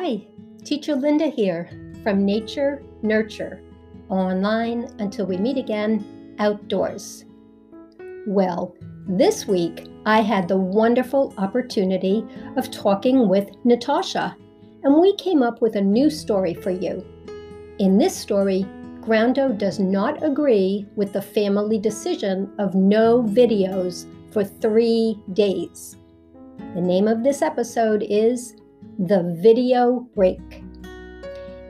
Hi, Teacher Linda here from Nature Nurture, online until we meet again outdoors. Well, this week I had the wonderful opportunity of talking with Natasha, and we came up with a new story for you. In this story, Groundo does not agree with the family decision of no videos for three days. The name of this episode is The Video Break.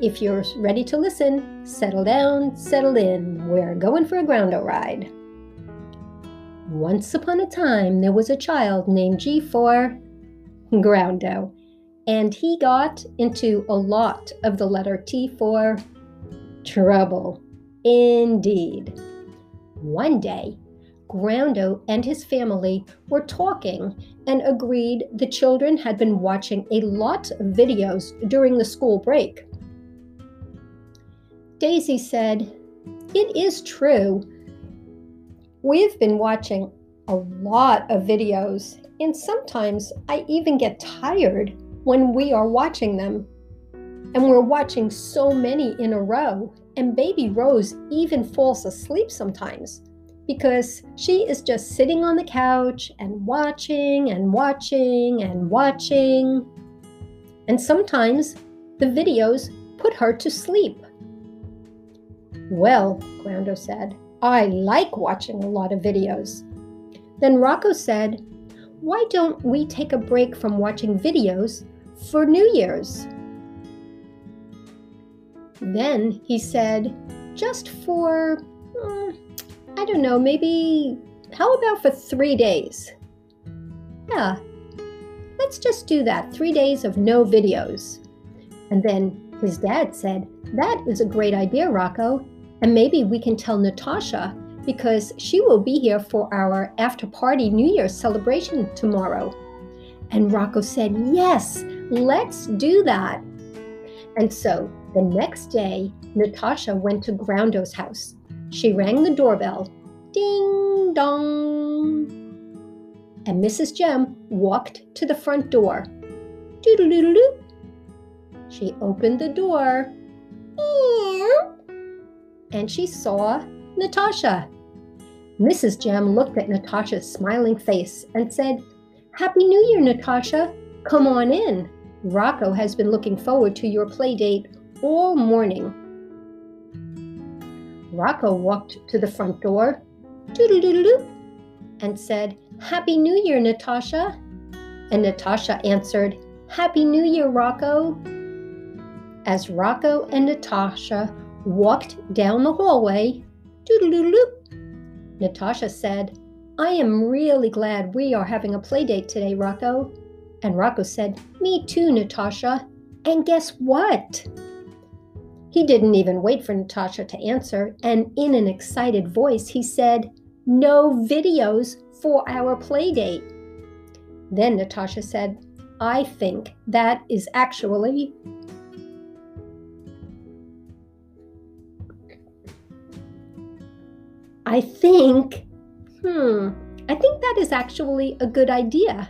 If you're ready to listen, settle down, settle in. We're going for a Groundo ride. Once upon a time, there was a child named G for Groundo, and he got into a lot of the letter T for trouble. Indeed. One day, Groundo and his family were talking and agreed the children had been watching a lot of videos during the school break. Daisy said, It is true. We've been watching a lot of videos, and sometimes I even get tired when we are watching them. And we're watching so many in a row, and baby Rose even falls asleep sometimes because she is just sitting on the couch and watching and watching and watching. And sometimes the videos put her to sleep. Well, Groundo said, I like watching a lot of videos. Then Rocco said, Why don't we take a break from watching videos for New Year's? Then he said, Just for. Uh, I don't know, maybe how about for three days? Yeah, let's just do that. Three days of no videos. And then his dad said, That is a great idea, Rocco. And maybe we can tell Natasha because she will be here for our after party New Year's celebration tomorrow. And Rocco said, Yes, let's do that. And so the next day, Natasha went to Groundo's house she rang the doorbell. Ding dong. And Mrs. Jem walked to the front door. Doodle doodle doo. She opened the door. And she saw Natasha. Mrs. Jem looked at Natasha's smiling face and said, Happy New Year, Natasha. Come on in. Rocco has been looking forward to your play date all morning. Rocco walked to the front door, and said, Happy New Year, Natasha. And Natasha answered, Happy New Year, Rocco. As Rocco and Natasha walked down the hallway, Natasha said, I am really glad we are having a play date today, Rocco. And Rocco said, Me too, Natasha. And guess what? He didn't even wait for Natasha to answer, and in an excited voice, he said, No videos for our play date. Then Natasha said, I think that is actually I think, hmm, I think that is actually a good idea.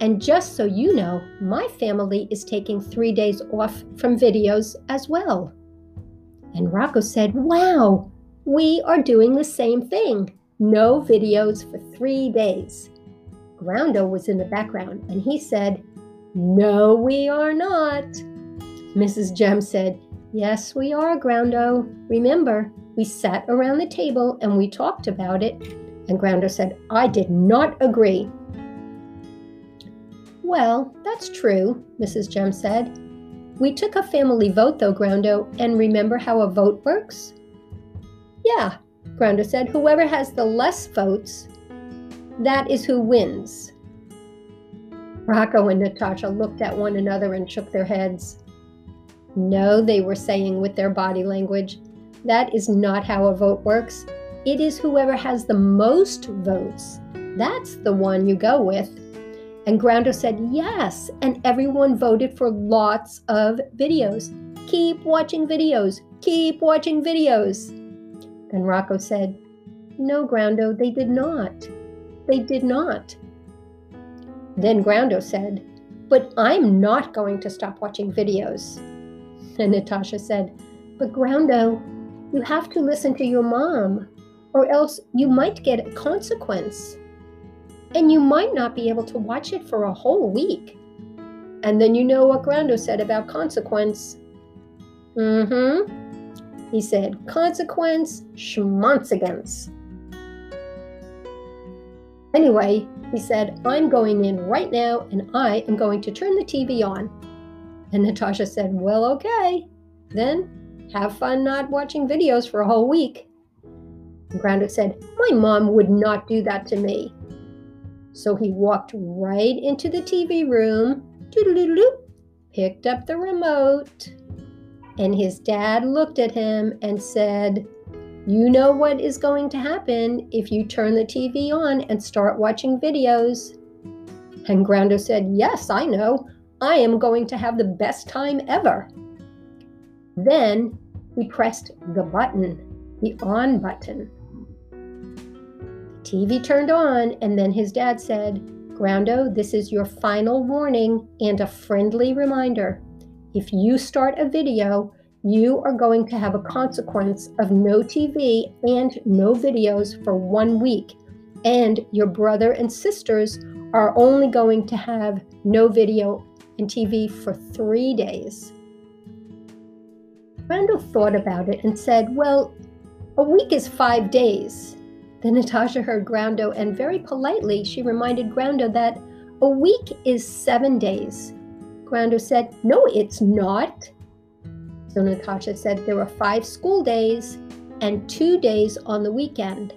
And just so you know, my family is taking three days off from videos as well. And Rocco said, Wow, we are doing the same thing. No videos for three days. Groundo was in the background and he said, No, we are not. Mrs. Jem said, Yes, we are, Groundo. Remember, we sat around the table and we talked about it. And Groundo said, I did not agree. Well, that's true, Mrs. Jem said. We took a family vote, though, Groundo, and remember how a vote works? Yeah, Groundo said. Whoever has the less votes, that is who wins. Rocco and Natasha looked at one another and shook their heads. No, they were saying with their body language, that is not how a vote works. It is whoever has the most votes. That's the one you go with. And Groundo said yes, and everyone voted for lots of videos. Keep watching videos, keep watching videos. Then Rocco said, No, Groundo, they did not. They did not. Then Groundo said, but I'm not going to stop watching videos. And Natasha said, But Groundo, you have to listen to your mom, or else you might get a consequence. And you might not be able to watch it for a whole week. And then you know what Groundo said about consequence. Mm hmm. He said, consequence schmonsigans. Anyway, he said, I'm going in right now and I am going to turn the TV on. And Natasha said, Well, okay. Then have fun not watching videos for a whole week. And said, My mom would not do that to me. So he walked right into the TV room, picked up the remote, and his dad looked at him and said, You know what is going to happen if you turn the TV on and start watching videos. And Groundo said, Yes, I know. I am going to have the best time ever. Then he pressed the button, the on button. TV turned on, and then his dad said, Groundo, this is your final warning and a friendly reminder. If you start a video, you are going to have a consequence of no TV and no videos for one week. And your brother and sisters are only going to have no video and TV for three days. Randall thought about it and said, Well, a week is five days. Then Natasha heard Groundo, and very politely she reminded Groundo that a week is seven days. Groundo said, No, it's not. So Natasha said there were five school days and two days on the weekend.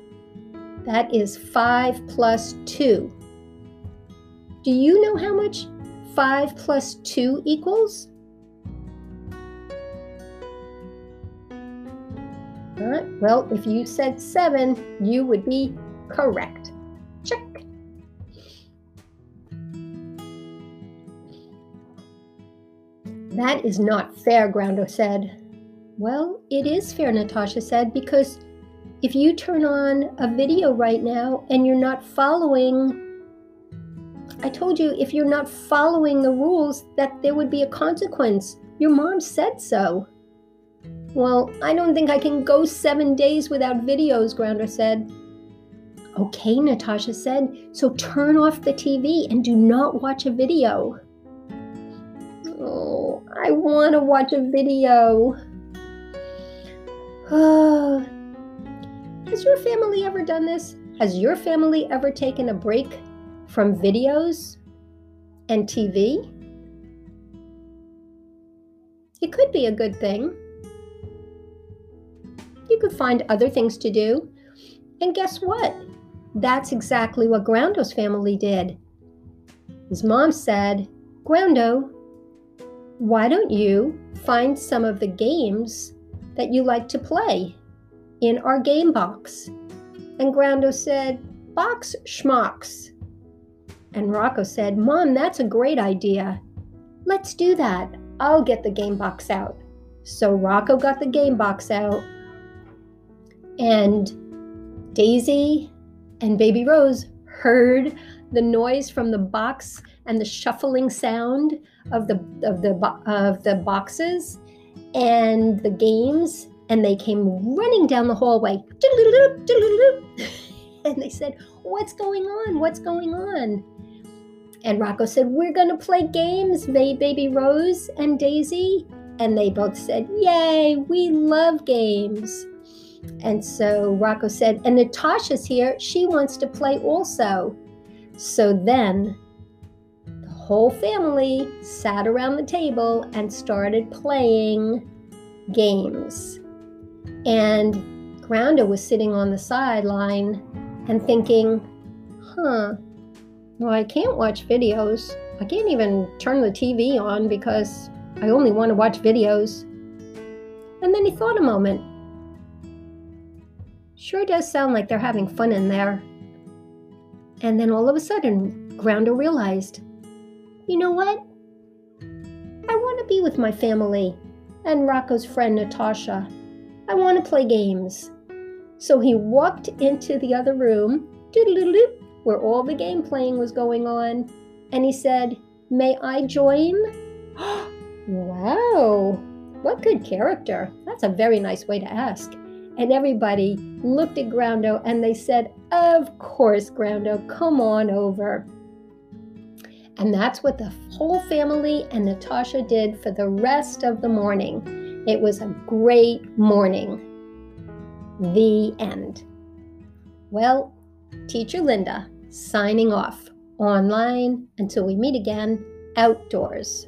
That is five plus two. Do you know how much 5 plus 2 equals? All right, well, if you said 7, you would be correct. Check. That is not fair, Groundo said. Well, it is fair, Natasha said, because if you turn on a video right now and you're not following I told you if you're not following the rules that there would be a consequence. Your mom said so. Well, I don't think I can go seven days without videos, Groundo said. Okay, Natasha said, so turn off the TV and do not watch a video. Oh, I want to watch a video. Has your family ever done this? Has your family ever taken a break from videos and TV, it could be a good thing. You could find other things to do. And guess what? That's exactly what Groundo's family did. His mom said, Groundo, why don't you find some of the games that you like to play in our game box? And Groundo said, Box schmucks. And Rocco said, Mom, that's a great idea. Let's do that. I'll get the game box out. So Rocco got the game box out, and Daisy and Baby Rose heard the noise from the box and the shuffling sound of the of the of the boxes and the games and they came running down the hallway and they said what's going on what's going on and Rocco said, We're going to play games, baby Rose and Daisy. And they both said, Yay, we love games. And so Rocco said, And Natasha's here. She wants to play also. So then the whole family sat around the table and started playing games. And Groundo was sitting on the sideline and thinking, huh, well, I can't watch videos. I can't even turn the TV on because I only want to watch videos. And then he thought a moment. Sure does sound like they're having fun in there. And then all of a sudden, Groundo realized, you know what? I want to be with my family and Rocco's friend Natasha. I want to play games. So he walked into the other room, where all the game playing was going on, and he said, May I join? wow, what good character. That's a very nice way to ask. And everybody looked at Groundo and they said, Of course, Groundo, come on over. And that's what the whole family and Natasha did for the rest of the morning. It was a great morning. The end. Well, Teacher Linda signing off online until we meet again outdoors.